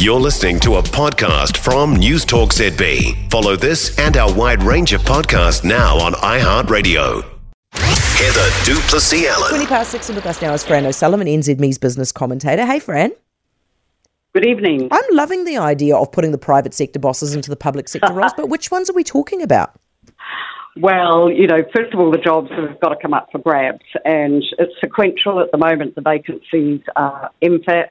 You're listening to a podcast from News Talk ZB. Follow this and our wide range of podcasts now on iHeartRadio. Heather du Plessis 20 past six and with us now is Fran O'Sullivan, NZME's business commentator. Hey, Fran. Good evening. I'm loving the idea of putting the private sector bosses into the public sector roles, but which ones are we talking about? Well, you know, first of all, the jobs have got to come up for grabs, and it's sequential at the moment. The vacancies are MFAT.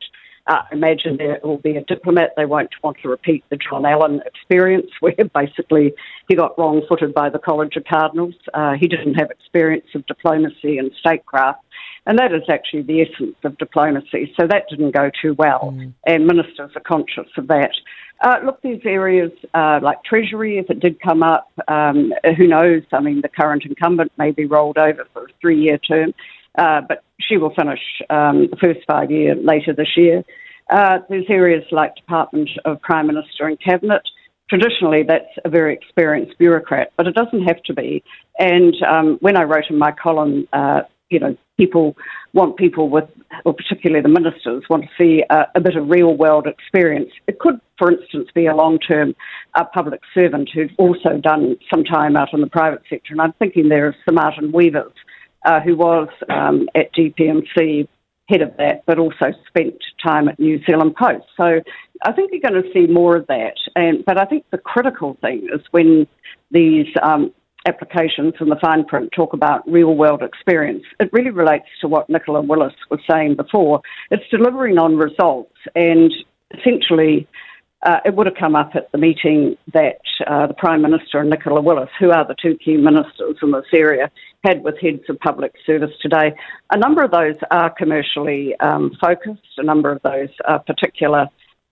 Uh, imagine there will be a diplomat. They won't want to repeat the John Allen experience, where basically he got wrong footed by the College of Cardinals. Uh, he didn't have experience of diplomacy and statecraft. And that is actually the essence of diplomacy. So that didn't go too well. And ministers are conscious of that. Uh, look, these areas uh, like Treasury, if it did come up, um, who knows? I mean, the current incumbent may be rolled over for a three year term, uh, but she will finish um, the first five year later this year. Uh, there's areas like Department of Prime Minister and Cabinet. Traditionally, that's a very experienced bureaucrat, but it doesn't have to be. And um, when I wrote in my column, uh, you know, people want people with, or particularly the ministers, want to see uh, a bit of real world experience. It could, for instance, be a long term uh, public servant who's also done some time out in the private sector. And I'm thinking there of Sir Maarten Wevers, uh, who was um, at DPMC head of that, but also spent time at New Zealand Post. So I think you're going to see more of that. And but I think the critical thing is when these um, applications and the fine print talk about real world experience. It really relates to what Nicola Willis was saying before. It's delivering on results, and essentially. Uh, it would have come up at the meeting that uh, the Prime Minister and Nicola Willis, who are the two key ministers in this area, had with heads of public service today. A number of those are commercially um, focused, a number of those are particular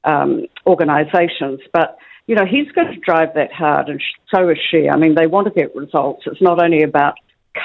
um, organisations, but you know, he's going to drive that hard, and so is she. I mean, they want to get results. It's not only about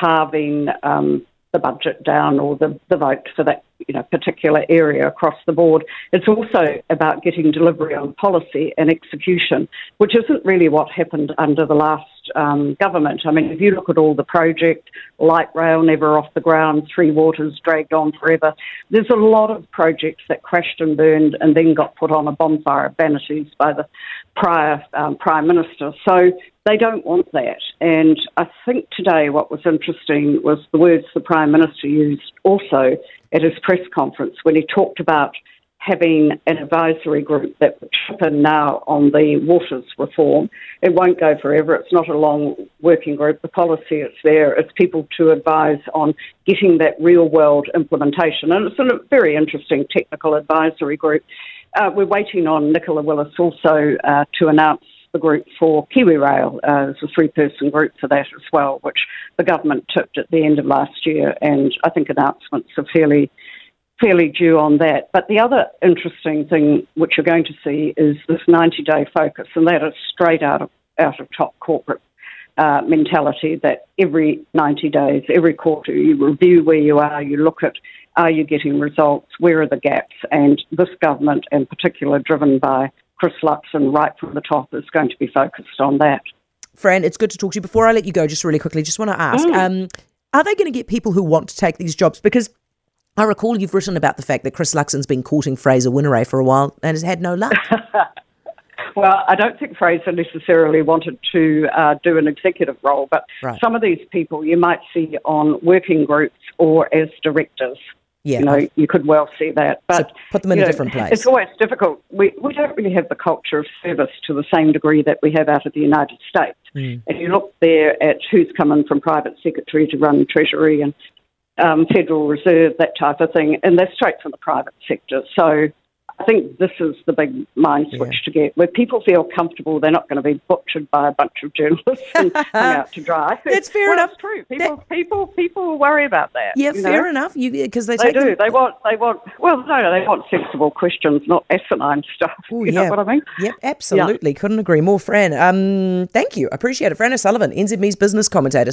carving um, the budget down or the, the vote for that you know particular area across the board. It's also about getting delivery on policy and execution, which isn't really what happened under the last um, government. I mean, if you look at all the project, light rail never off the ground, Three Waters dragged on forever. There's a lot of projects that crashed and burned and then got put on a bonfire of vanities by the prior um, prime minister. So they don't want that. And I think today what was interesting was the words the prime minister used also at his press conference when he talked about having an advisory group that would chip in now on the waters reform. It won't go forever. It's not a long working group. The policy is there. It's people to advise on getting that real world implementation. And it's a very interesting technical advisory group. Uh, we're waiting on Nicola Willis also uh, to announce the group for KiwiRail. Uh, there's a three person group for that as well, which the government tipped at the end of last year, and I think announcements are fairly fairly due on that. But the other interesting thing which you're going to see is this 90 day focus, and that is straight out of out of top corporate uh, mentality that every 90 days, every quarter, you review where you are, you look at are you getting results, where are the gaps, and this government, in particular, driven by Chris Luxon right from the top, is going to be focused on that. Fran, it's good to talk to you. Before I let you go, just really quickly, just want to ask um, are they going to get people who want to take these jobs? Because I recall you've written about the fact that Chris Luxon's been courting Fraser Whineray for a while and has had no luck. Well, I don't think Fraser necessarily wanted to uh, do an executive role, but Right. some of these people you might see on working groups or as directors. Yeah. You know, you could well see that. But So put them in a know, different place. It's always difficult. We, we don't really have the culture of service to the same degree that we have out of the United States. Hmm. And you look there at who's coming from private secretary to run Treasury and um, Federal Reserve, that type of thing, and they're straight from the private sector. So I think this is the big mind switch to get, where people feel comfortable they're not going to be butchered by a bunch of journalists and hung out to dry. That's fair well, enough. It's true. People, people, people worry about that. yeah, you know? fair enough. You because they, They do. them- They want. They want. Well, no, no. They want sensible questions, not asinine stuff. Ooh, you yeah. know what I mean? Yep, absolutely. Couldn't agree more, Fran. Um, thank you. Appreciate it. Fran O'Sullivan, NZME's business commentator.